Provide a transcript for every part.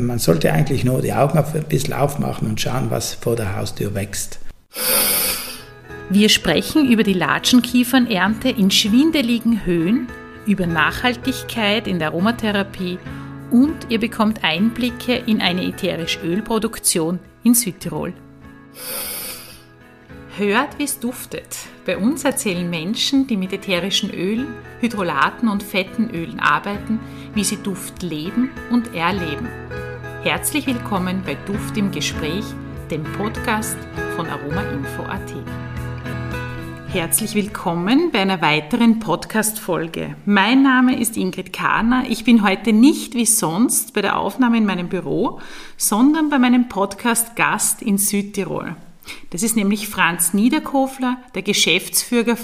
Man sollte eigentlich nur die Augen ein bisschen aufmachen und schauen, was vor der Haustür wächst. Wir sprechen über die Latschenkiefernernte in schwindeligen Höhen, über Nachhaltigkeit in der Aromatherapie und ihr bekommt Einblicke in eine ätherische Ölproduktion in Südtirol. Hört, wie es duftet. Bei uns erzählen Menschen, die mit ätherischen Ölen, Hydrolaten und fetten Ölen arbeiten, wie sie Duft leben und erleben. Herzlich willkommen bei Duft im Gespräch, dem Podcast von aromainfo.at. Herzlich willkommen bei einer weiteren Podcast-Folge. Mein Name ist Ingrid Kahner. Ich bin heute nicht wie sonst bei der Aufnahme in meinem Büro, sondern bei meinem Podcast-Gast in Südtirol. Das ist nämlich Franz Niederkofler, der Geschäftsführer,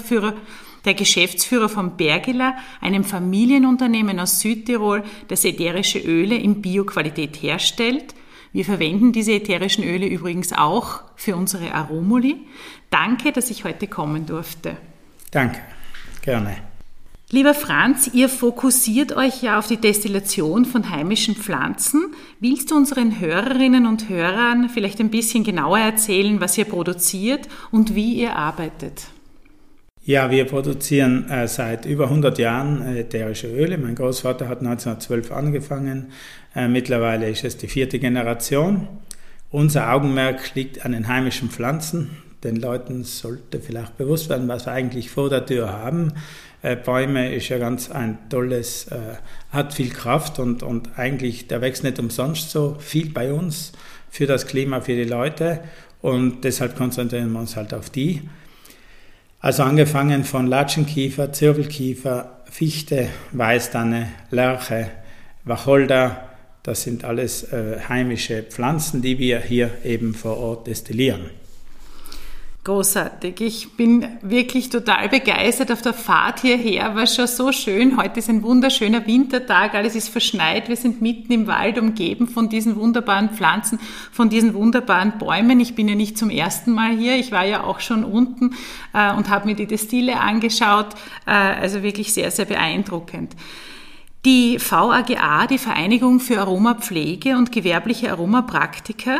der Geschäftsführer von Bergela, einem Familienunternehmen aus Südtirol, das ätherische Öle in Bioqualität herstellt. Wir verwenden diese ätherischen Öle übrigens auch für unsere Aromoli. Danke, dass ich heute kommen durfte. Danke, gerne. Lieber Franz, ihr fokussiert euch ja auf die Destillation von heimischen Pflanzen. Willst du unseren Hörerinnen und Hörern vielleicht ein bisschen genauer erzählen, was ihr produziert und wie ihr arbeitet? Ja, wir produzieren äh, seit über 100 Jahren äh, ätherische Öle. Mein Großvater hat 1912 angefangen. Äh, mittlerweile ist es die vierte Generation. Unser Augenmerk liegt an den heimischen Pflanzen. Den Leuten sollte vielleicht bewusst werden, was wir eigentlich vor der Tür haben. Äh, Bäume ist ja ganz ein tolles, äh, hat viel Kraft und, und eigentlich, der wächst nicht umsonst so viel bei uns für das Klima, für die Leute und deshalb konzentrieren wir uns halt auf die. Also angefangen von Latschenkiefer, Zirbelkiefer, Fichte, Weißtanne, Lärche, Wacholder, das sind alles äh, heimische Pflanzen, die wir hier eben vor Ort destillieren. Großartig. Ich bin wirklich total begeistert auf der Fahrt hierher. War schon so schön. Heute ist ein wunderschöner Wintertag. Alles ist verschneit. Wir sind mitten im Wald umgeben von diesen wunderbaren Pflanzen, von diesen wunderbaren Bäumen. Ich bin ja nicht zum ersten Mal hier. Ich war ja auch schon unten äh, und habe mir die Destille angeschaut. Äh, also wirklich sehr, sehr beeindruckend. Die VAGA, die Vereinigung für Aromapflege und gewerbliche Aromapraktiker,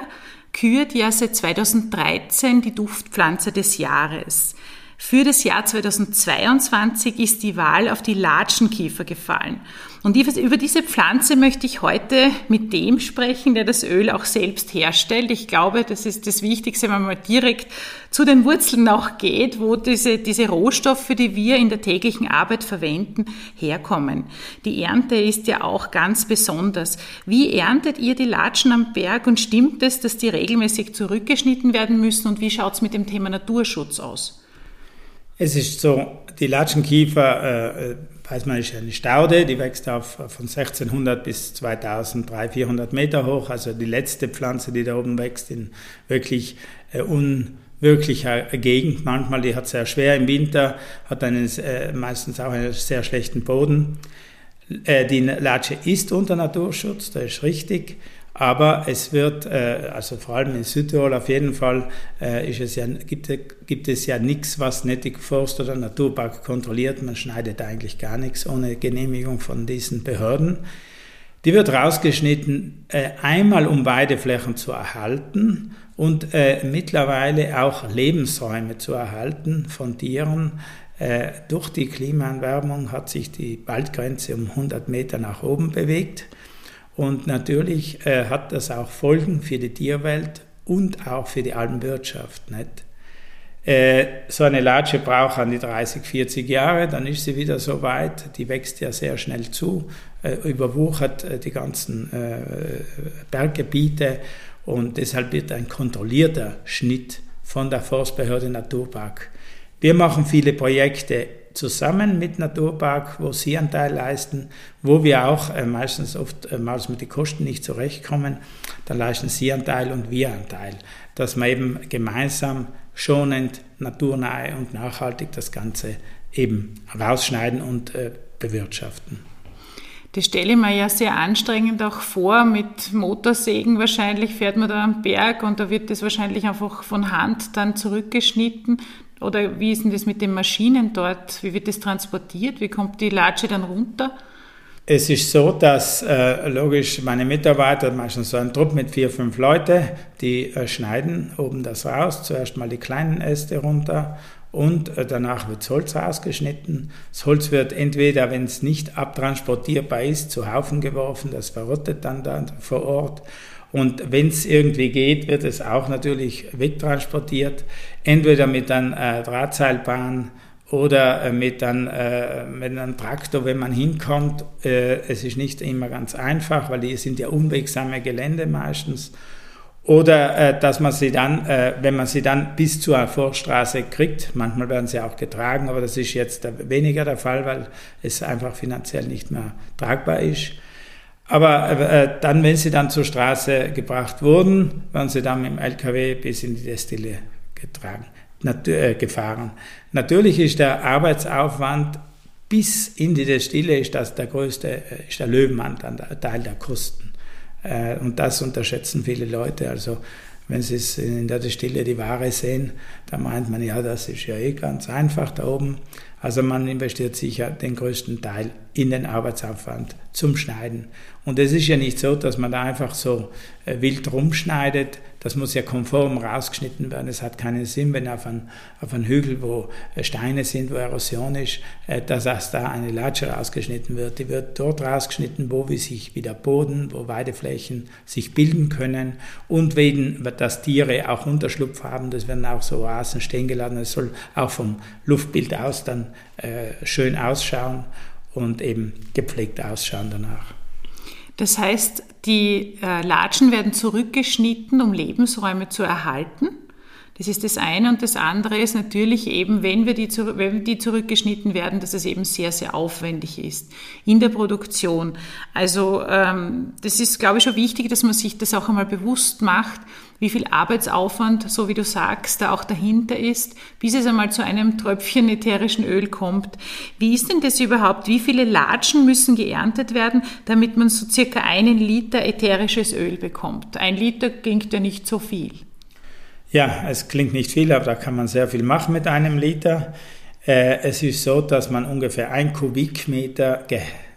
kürt ja seit 2013 die Duftpflanze des Jahres. Für das Jahr 2022 ist die Wahl auf die Latschenkiefer gefallen. Und über diese Pflanze möchte ich heute mit dem sprechen, der das Öl auch selbst herstellt. Ich glaube, das ist das Wichtigste, wenn man direkt zu den Wurzeln auch geht, wo diese, diese Rohstoffe, die wir in der täglichen Arbeit verwenden, herkommen. Die Ernte ist ja auch ganz besonders. Wie erntet ihr die Latschen am Berg und stimmt es, dass die regelmäßig zurückgeschnitten werden müssen und wie schaut es mit dem Thema Naturschutz aus? Es ist so, die Latschenkiefer, äh, weiß man, ist eine Staude, die wächst auf, von 1600 bis 2300, 400 Meter hoch. Also die letzte Pflanze, die da oben wächst, in wirklich äh, unwirklicher Gegend. Manchmal, die hat sehr schwer im Winter, hat einen, äh, meistens auch einen sehr schlechten Boden. Äh, die Latsche ist unter Naturschutz, das ist richtig. Aber es wird, äh, also vor allem in Südtirol auf jeden Fall, äh, ist es ja, gibt, gibt es ja nichts, was die Forst- oder Naturpark kontrolliert. Man schneidet eigentlich gar nichts ohne Genehmigung von diesen Behörden. Die wird rausgeschnitten, äh, einmal um Weideflächen zu erhalten und mittlerweile auch Lebensräume zu erhalten von Tieren. durch die Klimaanwärmung hat sich die Waldgrenze um 100 Meter nach oben bewegt. Und natürlich äh, hat das auch Folgen für die Tierwelt und auch für die Alpenwirtschaft. Nicht? Äh, so eine Latsche braucht an die 30, 40 Jahre, dann ist sie wieder so weit. Die wächst ja sehr schnell zu, äh, überwuchert äh, die ganzen äh, Berggebiete und deshalb wird ein kontrollierter Schnitt von der Forstbehörde Naturpark. Wir machen viele Projekte zusammen mit Naturpark, wo sie einen Teil leisten, wo wir auch äh, meistens oftmals äh, mit den Kosten nicht zurechtkommen, dann leisten sie einen Teil und wir einen Teil, dass wir eben gemeinsam schonend, naturnahe und nachhaltig das Ganze eben rausschneiden und äh, bewirtschaften. Das stelle ich mir ja sehr anstrengend auch vor. Mit Motorsägen wahrscheinlich fährt man da am Berg und da wird das wahrscheinlich einfach von Hand dann zurückgeschnitten. Oder wie ist denn das mit den Maschinen dort? Wie wird das transportiert? Wie kommt die Latsche dann runter? Es ist so, dass äh, logisch meine Mitarbeiter, meistens so ein Trupp mit vier, fünf Leute, die äh, schneiden oben das raus, zuerst mal die kleinen Äste runter und äh, danach wird das Holz rausgeschnitten. Das Holz wird entweder, wenn es nicht abtransportierbar ist, zu Haufen geworfen, das verrottet dann, dann vor Ort. Und wenn es irgendwie geht, wird es auch natürlich wegtransportiert, entweder mit einer äh, Drahtseilbahn oder äh, mit, einem, äh, mit einem Traktor, wenn man hinkommt. Äh, es ist nicht immer ganz einfach, weil die sind ja unwegsame Gelände meistens. Oder äh, dass man sie dann, äh, wenn man sie dann bis zur Vorstraße kriegt, manchmal werden sie auch getragen, aber das ist jetzt weniger der Fall, weil es einfach finanziell nicht mehr tragbar ist. Aber äh, dann, wenn sie dann zur Straße gebracht wurden, werden sie dann mit dem LKW bis in die Destille getragen, nat äh, gefahren. Natürlich ist der Arbeitsaufwand bis in die Destille ist das der größte, äh, ist der Löwenanteil der Kosten. Äh, und das unterschätzen viele Leute. Also wenn Sie in der Stille die Ware sehen, dann meint man, ja, das ist ja eh ganz einfach da oben. Also man investiert sicher den größten Teil in den Arbeitsaufwand zum Schneiden. Und es ist ja nicht so, dass man da einfach so äh, wild rumschneidet. Das muss ja konform rausgeschnitten werden. Es hat keinen Sinn, wenn auf einem auf ein Hügel, wo äh, Steine sind, wo Erosion ist, äh, dass erst da eine Latsche rausgeschnitten wird. Die wird dort rausgeschnitten, wo wie sich wieder Boden, wo Weideflächen sich bilden können und wenn dass Tiere auch Unterschlupf haben, das werden auch so Oasen stehen geladen. Es soll auch vom Luftbild aus dann schön ausschauen und eben gepflegt ausschauen danach. Das heißt, die äh, Latschen werden zurückgeschnitten, um Lebensräume zu erhalten. Das ist das eine. Und das andere ist natürlich eben, wenn wir die, wenn die zurückgeschnitten werden, dass es eben sehr, sehr aufwendig ist in der Produktion. Also ähm, das ist, glaube ich, schon wichtig, dass man sich das auch einmal bewusst macht, wie viel Arbeitsaufwand, so wie du sagst, da auch dahinter ist, bis es einmal zu einem Tröpfchen ätherischen Öl kommt. Wie ist denn das überhaupt? Wie viele Latschen müssen geerntet werden, damit man so circa einen Liter ätherisches Öl bekommt? Ein Liter klingt ja nicht so viel. Ja, es klingt nicht viel, aber da kann man sehr viel machen mit einem Liter. Äh, es ist so, dass man ungefähr ein Kubikmeter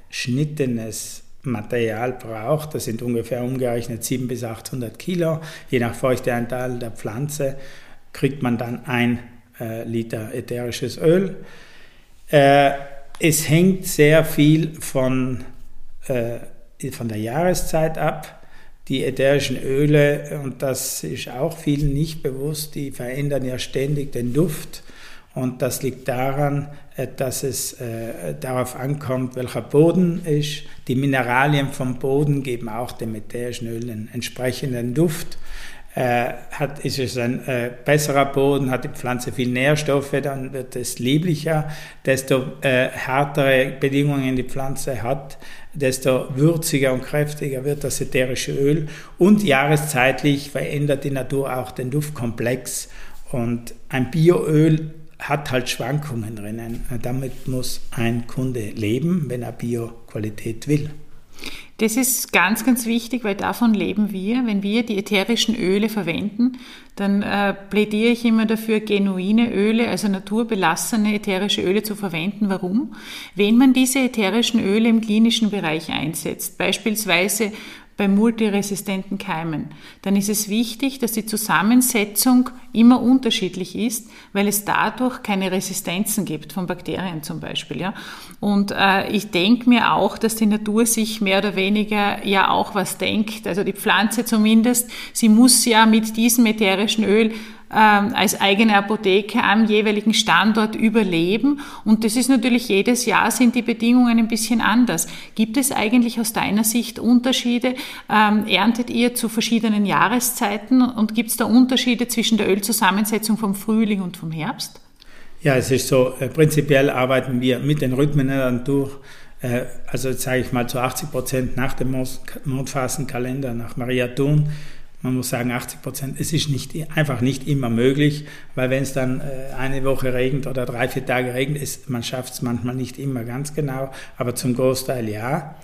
geschnittenes Material braucht. Das sind ungefähr umgerechnet 700 bis 800 Kilo. Je nach Feuchteanteil der Pflanze kriegt man dann ein äh, Liter ätherisches Öl. Äh, es hängt sehr viel von, äh, von der Jahreszeit ab. Die ätherischen Öle, und das ist auch vielen nicht bewusst, die verändern ja ständig den Duft. Und das liegt daran, äh, dass es äh, darauf ankommt, welcher Boden ist. Die Mineralien vom Boden geben auch dem ätherischen Öl einen entsprechenden Duft. Äh, hat, ist es ein besserer Boden, hat die Pflanze viel Nährstoffe, dann wird es lieblicher. Desto härtere Bedingungen die Pflanze hat, desto würziger und kräftiger wird das ätherische Öl. Und jahreszeitlich verändert die Natur auch den Duftkomplex. Und ein Bioöl hat halt Schwankungen drinnen. Damit muss ein Kunde leben, wenn er Bio-Qualität will. Das ist ganz, ganz wichtig, weil davon leben wir. Wenn wir die ätherischen Öle verwenden, dann äh, plädiere ich immer dafür, genuine Öle, also naturbelassene ätherische Öle zu verwenden. Warum? Wenn man diese ätherischen Öle im klinischen Bereich einsetzt, beispielsweise bei multiresistenten Keimen, dann ist es wichtig, dass die Zusammensetzung immer unterschiedlich ist, weil es dadurch keine Resistenzen gibt von Bakterien zum Beispiel. Ja? Und äh, ich denke mir auch, dass die Natur sich mehr oder weniger ja auch was denkt, also die Pflanze zumindest, sie muss ja mit diesem ätherischen Öl ähm, als eigene Apotheke am jeweiligen Standort überleben. Und das ist natürlich jedes Jahr sind die Bedingungen ein bisschen anders. Gibt es eigentlich aus deiner Sicht Unterschiede? Ähm, erntet ihr zu verschiedenen Jahreszeiten und gibt es da Unterschiede zwischen der Ölzusammensetzung vom Frühling und vom Herbst? Ja, es ist so, äh, prinzipiell arbeiten wir mit den Rhythmen dann durch. Äh, also sage ich mal zu 80 Prozent nach dem Mondphasenkalender, nach Maria Thun man muss sagen 80 Prozent. Es ist nicht, einfach nicht immer möglich, weil wenn es dann äh, eine Woche regnet oder drei, vier Tage regnet, ist, man schafft es manchmal nicht immer ganz genau, aber zum Großteil ja.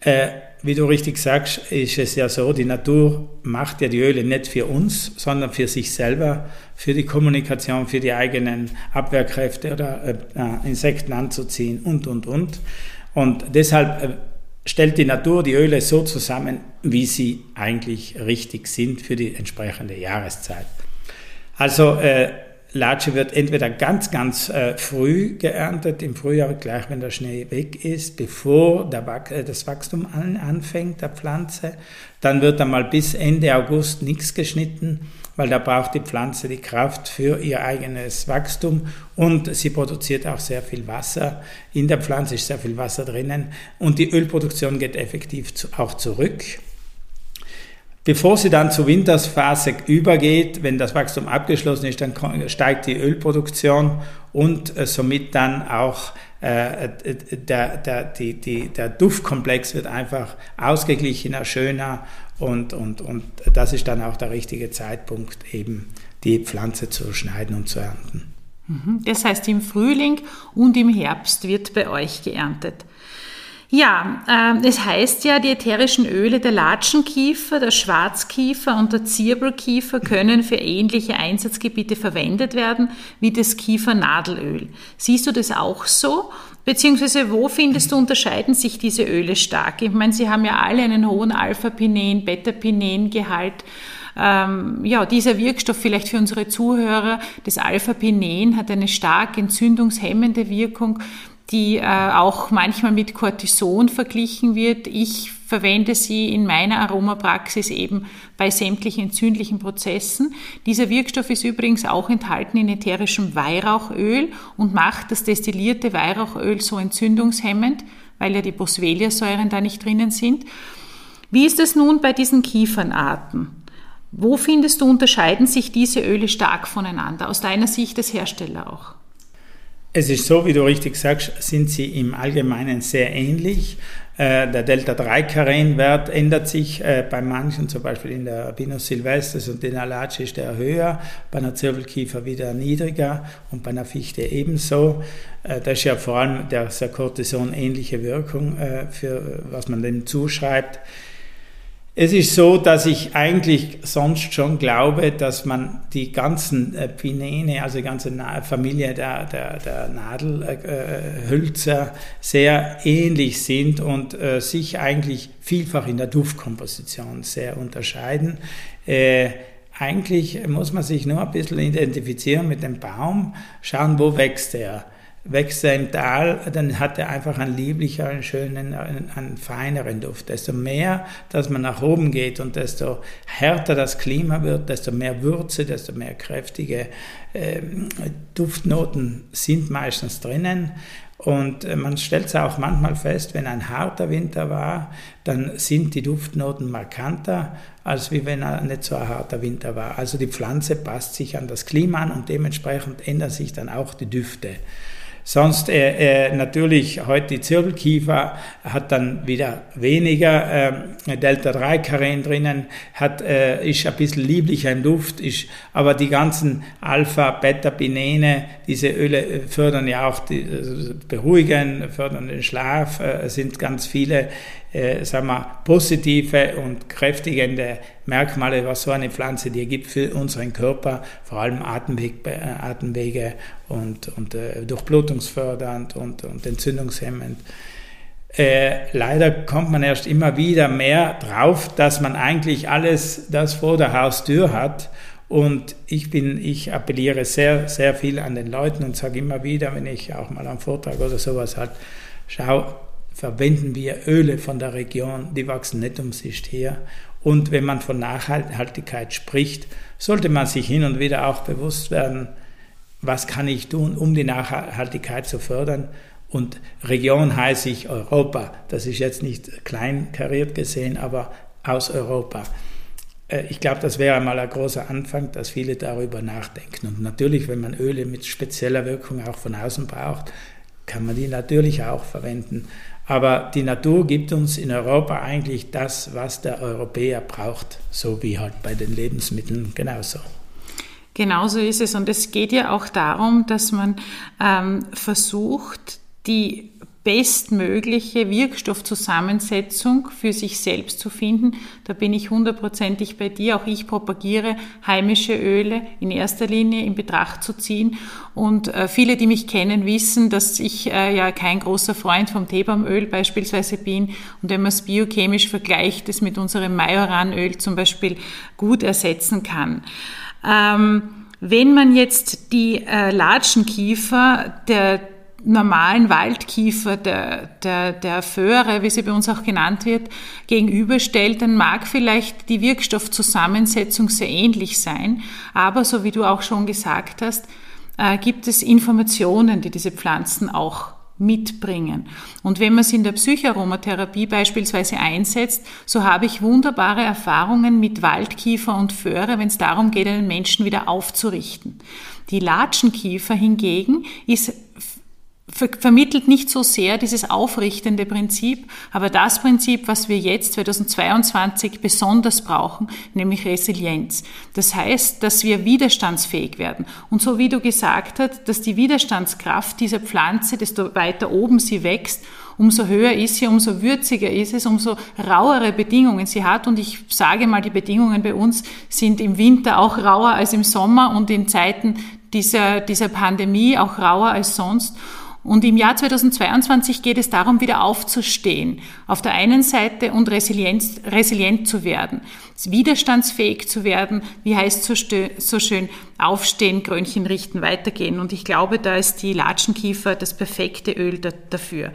Äh, wie du richtig sagst, ist es ja so, die Natur macht ja die Öle nicht für uns, sondern für sich selber, für die Kommunikation, für die eigenen Abwehrkräfte oder äh, Insekten anzuziehen und, und, und. Und deshalb stellt die Natur die Öle so zusammen, wie sie eigentlich richtig sind für die entsprechende Jahreszeit. Also äh, Latsche wird entweder ganz, ganz äh, früh geerntet, im Frühjahr gleich, wenn der Schnee weg ist, bevor der, äh, das Wachstum an, anfängt der Pflanze. Dann wird einmal bis Ende August nichts geschnitten, weil da braucht die Pflanze die Kraft für ihr eigenes Wachstum und sie produziert auch sehr viel Wasser. In der Pflanze ist sehr viel Wasser drinnen und die Ölproduktion geht effektiv auch zurück. Bevor sie dann zur Wintersphase übergeht, wenn das Wachstum abgeschlossen ist, dann steigt die Ölproduktion und äh, somit dann auch äh, der, der, die, die, der Duftkomplex wird einfach ausgeglichener, schöner und, und, und das ist dann auch der richtige Zeitpunkt, eben die Pflanze zu schneiden und zu ernten. Mhm. Das heißt, im Frühling und im Herbst wird bei euch geerntet. Ja, äh, es heißt ja, die ätherischen Öle der Latschenkiefer, der Schwarzkiefer und der Zirbelkiefer können für ähnliche Einsatzgebiete verwendet werden wie das Kiefernadelöl. Siehst du das auch so? Beziehungsweise wo findest du, unterscheiden sich diese Öle stark? Ich meine, sie haben ja alle einen hohen Alpha-Pinen, Beta-Pinen-Gehalt. Ähm, ja, dieser Wirkstoff vielleicht für unsere Zuhörer, das Alpha-Pinen hat eine stark entzündungshemmende Wirkung die äh, auch manchmal mit Cortison verglichen wird. Ich verwende sie in meiner Aromapraxis eben bei sämtlichen entzündlichen Prozessen. Dieser Wirkstoff ist übrigens auch enthalten in ätherischem Weihrauchöl und macht das destillierte Weihrauchöl so entzündungshemmend, weil ja die Boswellia-Säuren da nicht drinnen sind. Wie ist es nun bei diesen Kiefernarten? Wo findest du, unterscheiden sich diese Öle stark voneinander, aus deiner Sicht als Hersteller auch? Es ist so, wie du richtig sagst, sind sie im Allgemeinen sehr ähnlich. Äh, der Delta-3-Karen-Wert ändert sich äh, bei manchen, zum Beispiel in der Pinus silvestris und in Alace ist der höher, bei einer Zirbelkiefer wieder niedriger und bei einer Fichte ebenso. Äh, das ist ja vor allem der Cortison ähnliche Wirkung, für was man dem zuschreibt. Es ist so, dass ich eigentlich sonst schon glaube, dass man die ganzen äh, Pinene, also die ganze Familie der, der, der Nadelhölzer äh, sehr ähnlich sind und äh, sich eigentlich vielfach in der Duftkomposition sehr unterscheiden. Äh, eigentlich muss man sich nur ein bisschen identifizieren mit dem Baum, schauen, wo wächst er wächst er im Tal, dann hat er einfach einen lieblichen, schönen, einen, einen, feineren Duft. Desto mehr, dass man nach oben geht und desto härter das Klima wird, desto mehr Würze, desto mehr kräftige äh, Duftnoten sind meistens drinnen. Und äh, man stellt es auch manchmal fest, wenn ein harter Winter war, dann sind die Duftnoten markanter, als wie wenn er nicht so ein harter Winter war. Also die Pflanze passt sich an das Klima an und dementsprechend ändern sich dann auch die Düfte. Sonst äh, äh, natürlich heute die Zirbelkiefer hat dann wieder weniger äh, Delta-3-Karen drinnen, hat, äh, ist ein bisschen lieblicher im Duft, ist, aber die ganzen Alpha-Beta-Pinene, diese Öle äh, fördern ja auch die, äh, beruhigen, fördern den Schlaf, äh, sind ganz viele äh, sagen wir, positive und kräftigende Merkmale, was so eine Pflanze dir gibt für unseren Körper, vor allem Atemweg, äh, Atemwege und, und äh, durchblutungsfördernd und, und entzündungshemmend. Äh, leider kommt man erst immer wieder mehr drauf, dass man eigentlich alles das vor der Haustür hat. Und ich bin, ich appelliere sehr, sehr viel an den Leuten und sage immer wieder, wenn ich auch mal einen Vortrag oder sowas halt, schau, verwenden wir Öle von der Region, die wachsen nicht um sich her. Und wenn man von Nachhaltigkeit spricht, sollte man sich hin und wieder auch bewusst werden, was kann ich tun, um die Nachhaltigkeit zu fördern. Und Region heiße ich Europa. Das ist jetzt nicht kleinkariert gesehen, aber aus Europa. Äh, ich glaube, das wäre einmal ein großer Anfang, dass viele darüber nachdenken. Und natürlich, wenn man Öle mit spezieller Wirkung auch von außen braucht, kann man die natürlich auch verwenden. Aber die Natur gibt uns in Europa eigentlich das, was der Europäer braucht, so wie halt bei den Lebensmitteln genauso. Genauso ist es. Und es geht ja auch darum, dass man ähm, versucht, die bestmögliche Wirkstoffzusammensetzung für sich selbst zu finden. Da bin ich hundertprozentig bei dir. Auch ich propagiere, heimische Öle in erster Linie in Betracht zu ziehen. Und äh, viele, die mich kennen, wissen, dass ich äh, ja kein großer Freund vom Teebaumöl beispielsweise bin. Und wenn man es biochemisch vergleicht, es mit unserem Majoranöl zum Beispiel gut ersetzen kann. Ähm, wenn man jetzt die äh, Latschenkiefer der normalen Waldkiefer, der, der, der Föhre, wie sie bei uns auch genannt wird, gegenüberstellt, dann mag vielleicht die Wirkstoffzusammensetzung sehr ähnlich sein. Aber so wie du auch schon gesagt hast, äh, gibt es Informationen, die diese Pflanzen auch mitbringen. Und wenn man es in der Psycharomatherapie beispielsweise einsetzt, so habe ich wunderbare Erfahrungen mit Waldkiefer und Föhre, wenn es darum geht, einen Menschen wieder aufzurichten. Die Latschenkiefer hingegen ist ver vermittelt nicht so sehr dieses aufrichtende Prinzip, aber das Prinzip, was wir jetzt 2022 besonders brauchen, nämlich Resilienz. Das heißt, dass wir widerstandsfähig werden. Und so wie du gesagt hast, dass die Widerstandskraft dieser Pflanze, desto weiter oben sie wächst, umso höher ist sie, umso würziger ist es, umso rauere Bedingungen sie hat. Und ich sage mal, die Bedingungen bei uns sind im Winter auch rauer als im Sommer und in Zeiten dieser, dieser Pandemie auch rauer als sonst. Und im Jahr 2022 geht es darum, wieder aufzustehen. Auf der einen Seite und resilient, resilient zu werden, widerstandsfähig zu werden. Wie heißt so, so schön, aufstehen, Krönchen richten, weitergehen. Und ich glaube, da ist die Latschenkiefer das perfekte Öl da, dafür.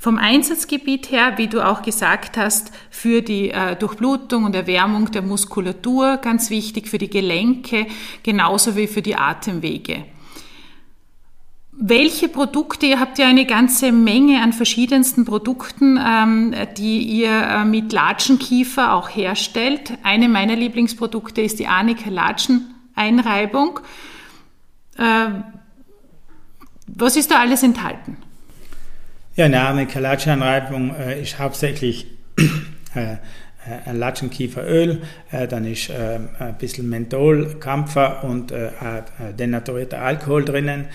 Vom Einsatzgebiet her, wie du auch gesagt hast, für die äh, Durchblutung und Erwärmung der Muskulatur ganz wichtig, für die Gelenke, genauso wie für die Atemwege. Welche Produkte, ihr habt ja eine ganze Menge an verschiedensten Produkten, ähm, die ihr äh, mit Latschenkiefer auch herstellt. Eine meiner Lieblingsprodukte ist die Arnika Latschen-Einreibung. Äh, was ist da alles enthalten? Ja, eine Arnika Latschen-Einreibung äh, ist hauptsächlich äh, ein Latschenkieferöl, äh, dann ist äh, ein bisschen Menthol, Kampfer und äh, denaturierter Alkohol drinnen.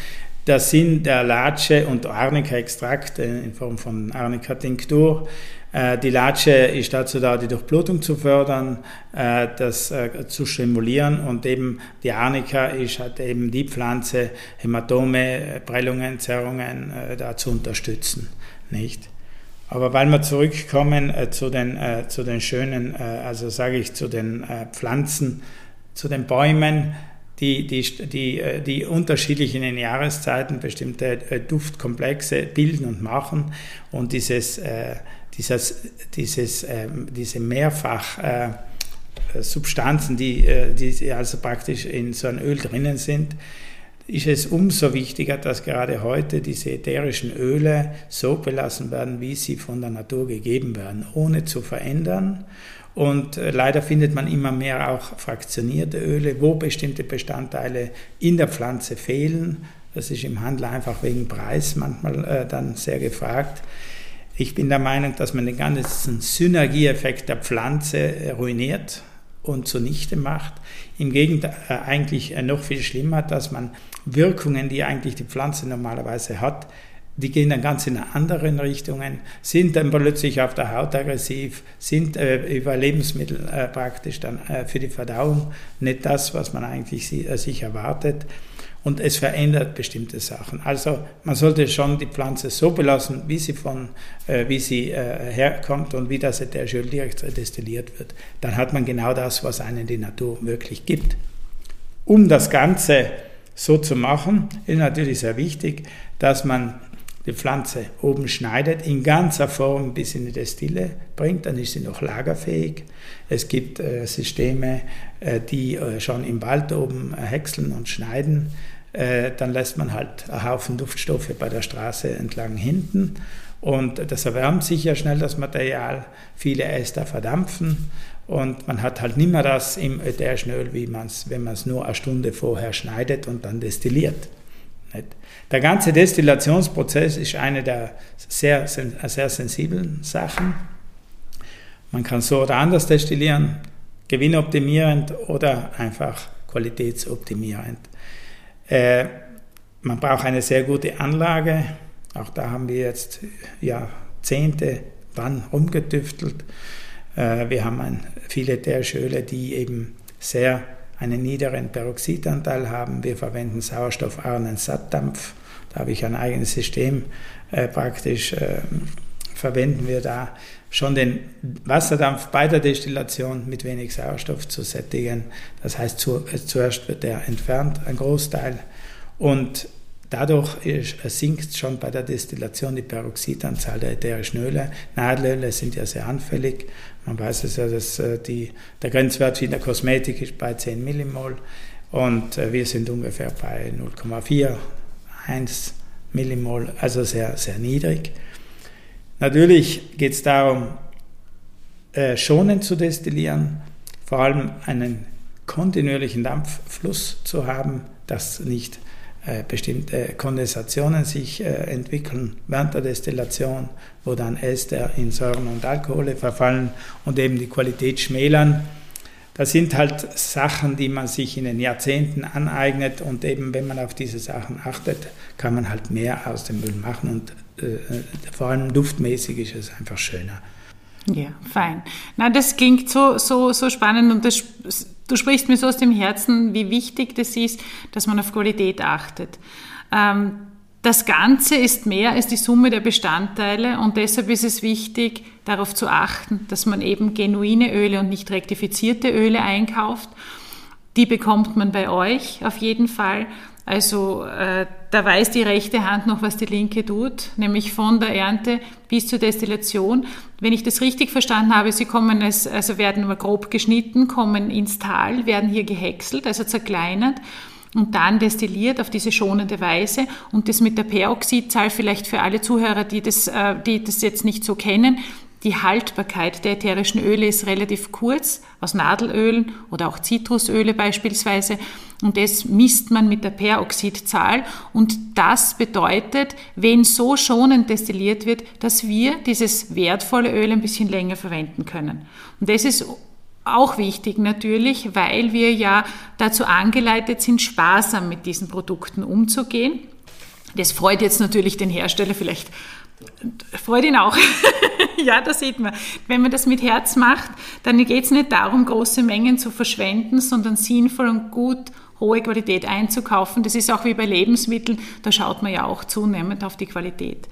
Da sind der Latsche und Arnika-Extrakt in Form von Arnika-Tinktur. Äh, die Latsche ist dazu da, die Durchblutung zu fördern, äh, das äh, zu stimulieren und eben die Arnika ist halt eben die Pflanze, Hämatome, Prellungen, Zerrungen da zu unterstützen. Nicht? Aber weil wir zurückkommen zu, den, zu den schönen, also sage ich zu den Pflanzen, zu den Bäumen, die, die, die, äh, die unterschiedlich in den Jahreszeiten bestimmte äh, Duftkomplexe bilden und machen und dieses, äh, dieses, dieses, ähm, diese mehrfach Substanzen, die, die also praktisch in so einem Öl drinnen sind, ist es umso wichtiger, dass gerade heute diese ätherischen Öle so belassen werden, wie sie von der Natur gegeben werden, ohne zu verändern und äh, leider findet man immer mehr auch fraktionierte Öle, wo bestimmte Bestandteile in der Pflanze fehlen. Das ist im Handel einfach wegen Preis manchmal äh, dann sehr gefragt. Ich bin der Meinung, dass man den ganzen Synergieeffekt der Pflanze äh, ruiniert und zunichte macht. Im Gegenteil, äh, eigentlich noch viel schlimmer, dass man Wirkungen, die eigentlich die Pflanze normalerweise hat, die gehen dann ganz in anderen Richtungen, sind dann plötzlich auf der Haut aggressiv, sind äh, über Lebensmittel äh, praktisch dann äh, für die Verdauung nicht das, was man eigentlich si äh, sich erwartet. Und es verändert bestimmte Sachen. Also man sollte schon die Pflanze so belassen, wie sie, von, äh, wie sie äh, herkommt und wie das Ätherische direkt destilliert wird. Dann hat man genau das, was einen die Natur wirklich gibt. Um das Ganze so zu machen, ist natürlich sehr wichtig, dass man die Pflanze oben schneidet, in ganzer Form bis in die Destille bringt, dann ist sie noch lagerfähig. Es gibt äh, Systeme, äh, die äh, schon im Wald oben äh, häckseln und schneiden. Äh, dann lässt man halt einen Haufen Duftstoffe bei der Straße entlang hinten und das erwärmt sich ja schnell, das Material. Viele Ester verdampfen und man hat halt nicht mehr das im ätherischen Öl, wie es, wenn man es nur eine Stunde vorher schneidet und dann destilliert. Der ganze Destillationsprozess ist eine der sehr, sehr sensiblen Sachen. Man kann so oder anders destillieren, gewinnoptimierend oder einfach qualitätsoptimierend. Äh, man braucht eine sehr gute Anlage, Auch da haben wir jetzt Jahrzehnte dran rumgetüftelt. Äh, wir haben ein, viele ätherische Öle, die eben sehr einen niederen Peroxidanteil haben. Wir verwenden sauerstoffarmen Sattdampf. Da habe ich ein eigenes System äh, praktisch. Äh, verwenden wir da schon den Wasserdampf bei der Destillation mit wenig Sauerstoff zu sättigen. Das heißt, zu, zuerst wird der entfernt, ein Großteil, und dadurch ist, sinkt schon bei der Destillation die Peroxidanzahl der ätherischen Öle. Nadelöle sind ja sehr anfällig. Man weiß es ja, dass äh, die, der Grenzwert in der Kosmetik ist bei 10 Millimol und äh, wir sind ungefähr bei 0,4, 1 Millimol, also sehr, sehr niedrig. Natürlich geht es darum, äh, schonend zu destillieren, vor allem einen kontinuierlichen Dampffluss zu haben, dass nicht äh, bestimmte Kondensationen sich äh, entwickeln während der Destillation, wo dann Ester in Säuren und Alkohole verfallen und eben die Qualität schmälern. Das sind halt Sachen, die man sich in den Jahrzehnten aneignet und eben wenn man auf diese Sachen achtet, kann man halt mehr aus dem Müll machen und äh, vor allem duftmäßig ist es einfach schöner. Ja, fein. Na, das klingt so, so, so spannend und das, du sprichst mir so aus dem Herzen, wie wichtig das ist, dass man auf Qualität achtet. Ähm, das Ganze ist mehr als die Summe der Bestandteile und deshalb ist es wichtig, darauf zu achten, dass man eben genuine Öle und nicht rektifizierte Öle einkauft. Die bekommt man bei euch auf jeden Fall. Also äh, da weiß die rechte Hand noch, was die linke tut, nämlich von der Ernte bis zur Destillation. Wenn ich das richtig verstanden habe, sie kommen es, also werden immer grob geschnitten, kommen ins Tal, werden hier gehäckselt, also zerkleinert und dann destilliert auf diese schonende Weise. Und das mit der Peroxidzahl vielleicht für alle Zuhörer, die das, äh, die das jetzt nicht so kennen, die Haltbarkeit der ätherischen Öle ist relativ kurz, aus Nadelölen oder auch Zitrusöle beispielsweise. Und das misst man mit der Peroxidzahl. Und das bedeutet, wenn so schonend destilliert wird, dass wir dieses wertvolle Öl ein bisschen länger verwenden können. Und das ist auch wichtig natürlich, weil wir ja dazu angeleitet sind, sparsam mit diesen Produkten umzugehen. Das freut jetzt natürlich den Hersteller vielleicht freut ihn auch. ja, da sieht man. Wenn man das mit Herz macht, dann geht es nicht darum, große Mengen zu verschwenden, sondern sinnvoll und gut hohe Qualität einzukaufen. Das ist auch wie bei Lebensmitteln, da schaut man ja auch zunehmend auf die Qualität.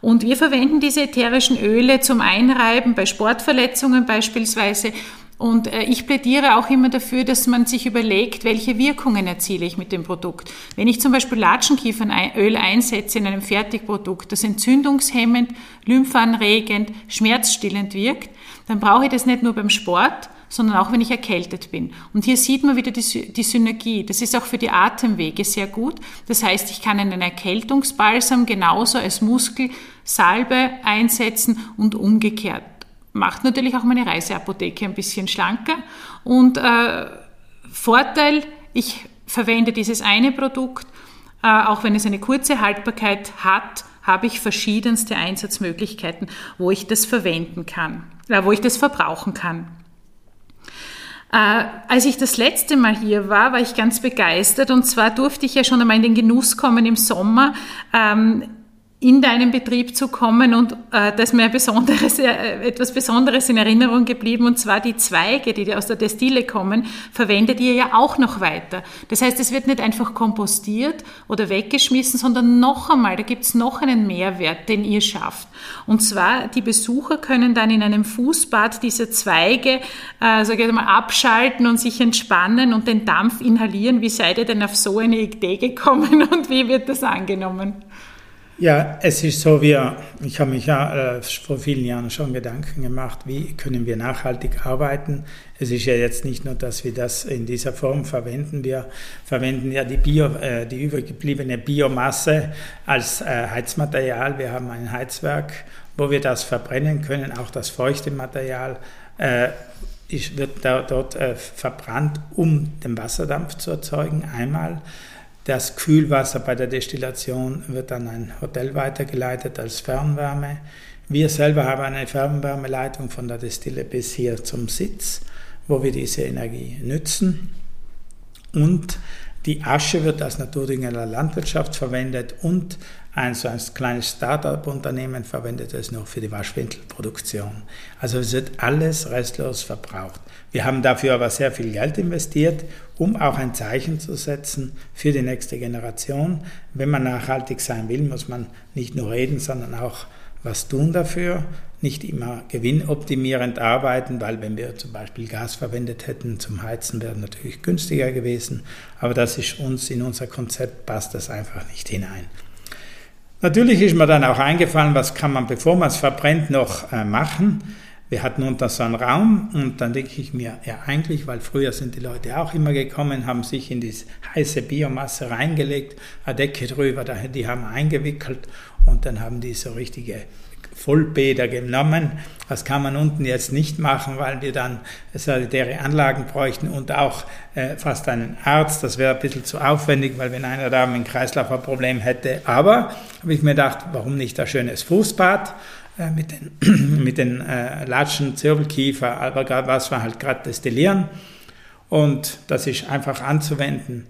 Und wir verwenden diese ätherischen Öle zum Einreiben bei Sportverletzungen beispielsweise und äh, ich plädiere auch immer dafür, dass man sich überlegt, welche Wirkungen erziele ich mit dem Produkt. Wenn ich zum Beispiel Latschenkiefernöl einsetze in einem Fertigprodukt, das entzündungshemmend, lymphanregend, schmerzstillend wirkt, dann brauche ich das nicht nur beim Sport, sondern auch wenn ich erkältet bin. Und hier sieht man wieder die, die, Synergie. Das ist auch für die Atemwege sehr gut. Das heißt, ich kann einen Erkältungsbalsam genauso als Muskelsalbe einsetzen und umgekehrt macht natürlich auch meine Reiseapotheke ein bisschen schlanker. Und äh, Vorteil, ich verwende dieses eine Produkt, äh, auch wenn es eine kurze Haltbarkeit hat, habe ich verschiedenste Einsatzmöglichkeiten, wo ich das verwenden kann, äh, wo ich das verbrauchen kann. Äh, als ich das letzte Mal hier war, war ich ganz begeistert und zwar durfte ich ja schon einmal in den Genuss kommen im Sommer. Ähm, in deinen Betrieb zu kommen und äh, da ist mir Besonderes, äh, etwas Besonderes in Erinnerung geblieben und zwar die Zweige, die aus der Destille kommen, verwendet ihr ja auch noch weiter. Das heißt, es wird nicht einfach kompostiert oder weggeschmissen, sondern noch einmal, da gibt's noch einen Mehrwert, den ihr schafft. Und zwar, die Besucher können dann in einem Fußbad diese Zweige, äh, sag ich mal, abschalten und sich entspannen und den Dampf inhalieren. Wie seid ihr denn auf so eine Idee gekommen und wie wird das angenommen? Ja, es ist so, wir, ich habe mich ja äh, vor vielen Jahren schon Gedanken gemacht, wie können wir nachhaltig arbeiten. Es ist ja jetzt nicht nur, dass wir das in dieser Form verwenden. Wir verwenden ja die, Bio, äh, die übergebliebene Biomasse als äh, Heizmaterial. Wir haben ein Heizwerk, wo wir das verbrennen können. Auch das feuchte Material äh, ist, wird da, dort äh, verbrannt, um den Wasserdampf zu erzeugen. Einmal. Das Kühlwasser bei der Destillation wird an ein Hotel weitergeleitet als Fernwärme. Wir selber haben eine Fernwärmeleitung von der Destille bis hier zum Sitz, wo wir diese Energie nützen. Und Die Asche wird als Naturdünger Landwirtschaft verwendet und ein so ein kleines Start-up-Unternehmen verwendet es noch für die Waschwindelproduktion. Also es wird alles restlos verbraucht. Wir haben dafür aber sehr viel Geld investiert, um auch ein Zeichen zu setzen für die nächste Generation. Wenn man nachhaltig sein will, muss man nicht nur reden, sondern auch was tun dafür. Nicht immer gewinnoptimierend arbeiten, weil wenn wir zum Beispiel Gas verwendet hätten zum Heizen, wäre natürlich günstiger gewesen. Aber das ist uns in unser Konzept passt das einfach nicht hinein. Natürlich ist mir dann auch eingefallen, was kann man, bevor man es verbrennt, noch äh, machen. Wir hatten unter so einen Raum und dann denke ich mir, ja eigentlich, weil früher sind die Leute auch immer gekommen, haben sich in die heiße Biomasse reingelegt, eine Decke drüber, die haben eingewickelt und dann haben die so richtige Vollbäder genommen. Das kann man unten jetzt nicht machen, weil wir dann sanitäre Anlagen bräuchten und auch äh, fast einen Arzt. Das wäre ein bisschen zu aufwendig, weil wenn einer da ein Kreislauferproblem hätte. Aber habe ich mir gedacht, warum nicht ein schönes Fußbad? Äh, mit den, mit den äh, Latschen, Zirbelkiefer, aber was wir halt gerade destillieren. Und das ist einfach anzuwenden.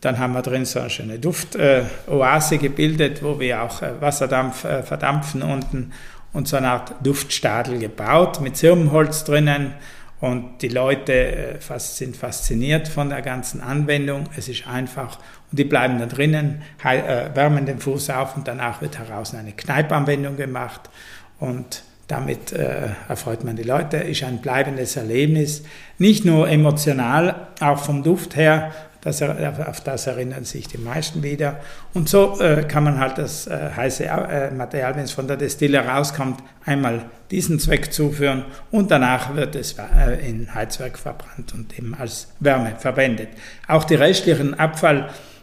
Dann haben wir drin so eine schöne Duftoase äh, gebildet, wo wir auch äh, Wasserdampf äh, verdampfen unten und so eine Art Duftstadel gebaut mit Zirbenholz drinnen. Und die Leute fast, sind fasziniert von der ganzen Anwendung. Es ist einfach und die bleiben da drinnen, wärmen den Fuß auf und danach wird heraus eine Kneipanwendung gemacht. Und damit äh, erfreut man die Leute, ist ein bleibendes Erlebnis, nicht nur emotional, auch vom Duft her, das, auf das erinnern sich die meisten wieder. Und so äh, kann man halt das äh, heiße äh, Material, wenn es von der Destille rauskommt, einmal diesen Zweck zuführen und danach wird es äh, in Heizwerk verbrannt und eben als Wärme verwendet. Auch die restlichen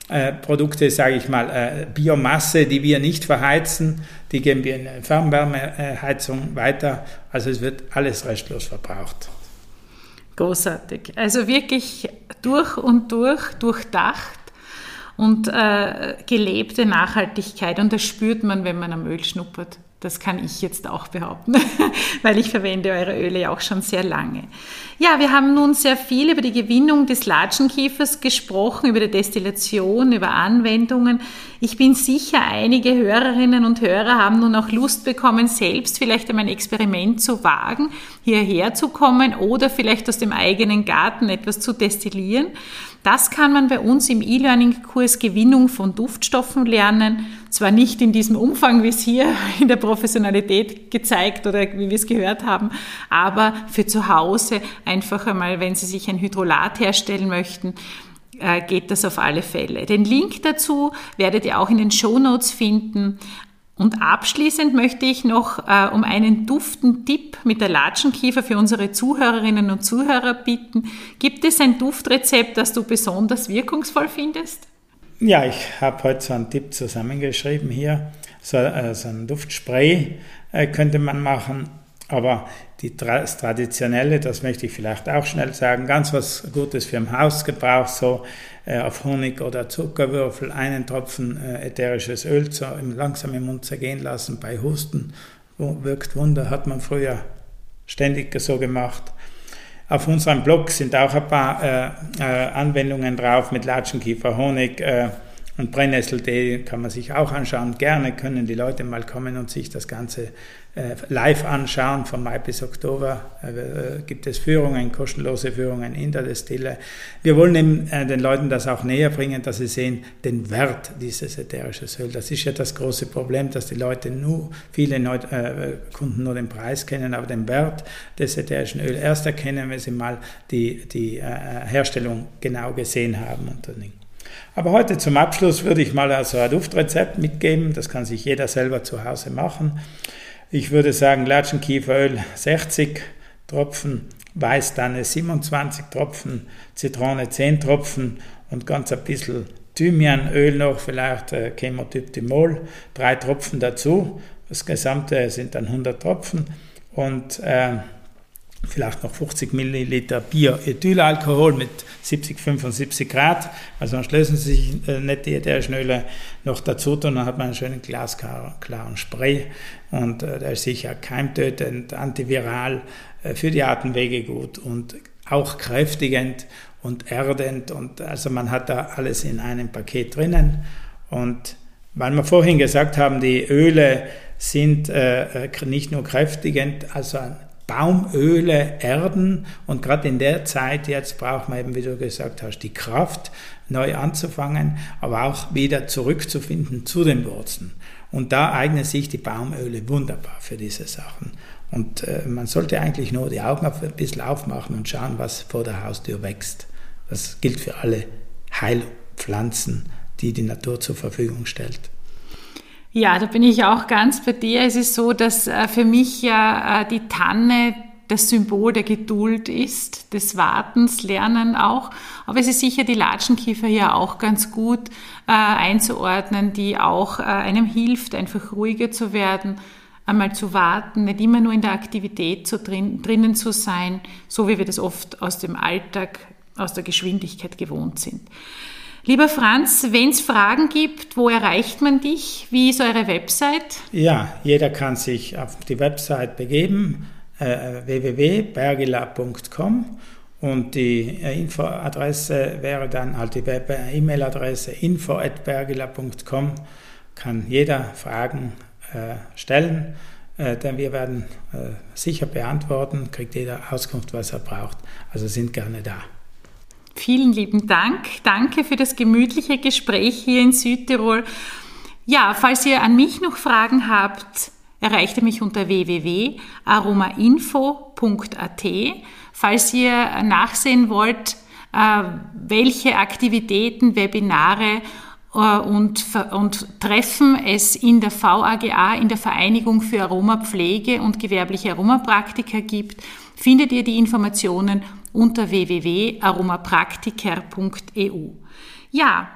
Abfallprodukte, sage ich mal, äh, Biomasse, die wir nicht verheizen, die geben wir in Fernwärmeheizung weiter. Also es wird alles restlos verbraucht. Großartig. Also wirklich durch und durch, durchdacht und äh, gelebte Nachhaltigkeit. Und das spürt man, wenn man am Öl schnuppert. Das kann ich jetzt auch behaupten, weil ich verwende eure Öle ja auch schon sehr lange. Ja, wir haben nun sehr viel über die Gewinnung des Latschenkiefers gesprochen, über die Destillation, über Anwendungen. Ich bin sicher, einige Hörerinnen und Hörer haben nun auch Lust bekommen, selbst vielleicht einmal ein Experiment zu wagen, hierher zu kommen oder vielleicht aus dem eigenen Garten etwas zu destillieren. Das kann man bei uns im E-Learning-Kurs Gewinnung von Duftstoffen lernen. Zwar nicht in diesem Umfang, wie es hier in der Professionalität gezeigt oder wie wir es gehört haben, aber für zu Hause einfach einmal, wenn Sie sich ein Hydrolat herstellen möchten, äh, geht das auf alle Fälle. Den Link dazu werdet ihr auch in den Show Notes finden. Und abschließend möchte ich noch äh, um einen duften Tipp mit der Latschenkiefer für unsere Zuhörerinnen und Zuhörer bitten. Gibt es ein Duftrezept, das du besonders wirkungsvoll findest? Ja, ich habe heute so einen Tipp zusammengeschrieben hier. So, äh, so ein Duftspray äh, könnte man machen. Aber die, das Traditionelle, das möchte ich vielleicht auch schnell sagen, ganz was Gutes für im Hausgebrauch, so äh, auf Honig oder Zuckerwürfel einen Tropfen äh, ätherisches Öl zu, langsam im Mund zergehen lassen bei Husten. Wirkt Wunder, hat man früher ständig so gemacht. Auf unserem Blog sind auch ein paar äh, äh Anwendungen drauf mit Latschenkiefer, Honig äh, und Brennnessel-Tee kann man sich auch anschauen. Gerne können die Leute mal kommen und sich das Ganze äh, live anschauen. Von Mai bis Oktober äh, gibt es Führungen, kostenlose Führungen in der Destille. Wir wollen eben, äh, den Leuten das auch näher bringen, dass sie sehen den Wert dieses ätherischen Öl. Das ist ja das große Problem, dass die Leute nur, viele Neu Kunden nur den Preis kennen, aber den Wert des ätherischen Öls erst erkennen, wenn sie mal die, die Herstellung genau gesehen haben. Aber heute zum Abschluss würde ich mal also ein Duftrezept mitgeben. Das kann sich jeder selber zu Hause machen. Ich würde sagen, Latschenkieferöl 60 Tropfen, Weißtanne 27 Tropfen, Zitrone 10 Tropfen und ganz ein bisschen Thymianöl noch, vielleicht äh, Chemotyptimol, drei Tropfen dazu. Das Gesamte sind dann 100 Tropfen und äh, vielleicht noch 50 Milliliter Bioethylalkohol mit 70, 75 Grad. Also dann lösen sich äh, nicht die ätherischen Öle noch dazu und dann hat man einen schönen glasklaren Spray. Und äh, der ist sicher keimtötend, antiviral, äh, für die Atemwege gut und auch kräftigend und erdend. Und also man hat da alles in einem Paket drinnen. Und weil wir vorhin gesagt haben, die Öle sind äh, äh nicht nur kräftigend, also Baumöle erden und gerade in der Zeit jetzt braucht man eben, wie du gesagt hast, die Kraft, neu anzufangen, aber auch wieder zurückzufinden zu den Wurzeln. Und da eignen sich die Baumöle wunderbar für diese Sachen. Und äh, man sollte eigentlich nur die Augen ein bisschen aufmachen und schauen, was vor der Haustür wächst. Das gilt für alle Heilpflanzen, die die Natur zur Verfügung stellt. Ja, da bin ich auch ganz bei dir. Es ist so, dass äh, für mich ja äh, die Tanne das Symbol der Geduld ist, des Wartens, Lernen auch. Aber es ist sicher die Latschenkiefer hier auch ganz gut äh, einzuordnen, die auch einem hilft, einfach ruhiger zu werden, einmal zu warten, nicht immer nur in der Aktivität zu drin, drinnen zu sein, so wie wir das oft aus dem Alltag, aus der Geschwindigkeit gewohnt sind. Lieber Franz, wenn es Fragen gibt, wo erreicht man dich? Wie ist eure Website? Ja, jeder kann sich auf die Website begeben, äh, www.bergila.com und die äh, Infoadresse wäre dann halt die äh, E-Mail-Adresse info.bergila.com. Kann jeder Fragen äh, stellen, äh, denn wir werden äh, sicher beantworten, kriegt jeder Auskunft, was er braucht. Also sind gerne da. Vielen lieben Dank. Danke für das gemütliche Gespräch hier in Südtirol. Ja, falls ihr an mich noch Fragen habt, erreicht ihr mich unter www.aromainfo.at. Falls ihr nachsehen wollt, äh, welche Aktivitäten, Webinare äh, und, und Treffen es in der VAGA, in der Vereinigung für Aromapflege und gewerbliche Aromapraktiker gibt, findet ihr die Informationen unter www.aromapraktiker.eu. Ja,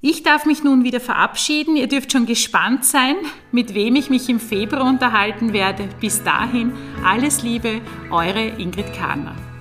ich darf mich nun wieder verabschieden. Ihr dürft schon gespannt sein, mit wem ich mich im Februar unterhalten werde. Bis dahin, alles Liebe, eure Ingrid Kahner.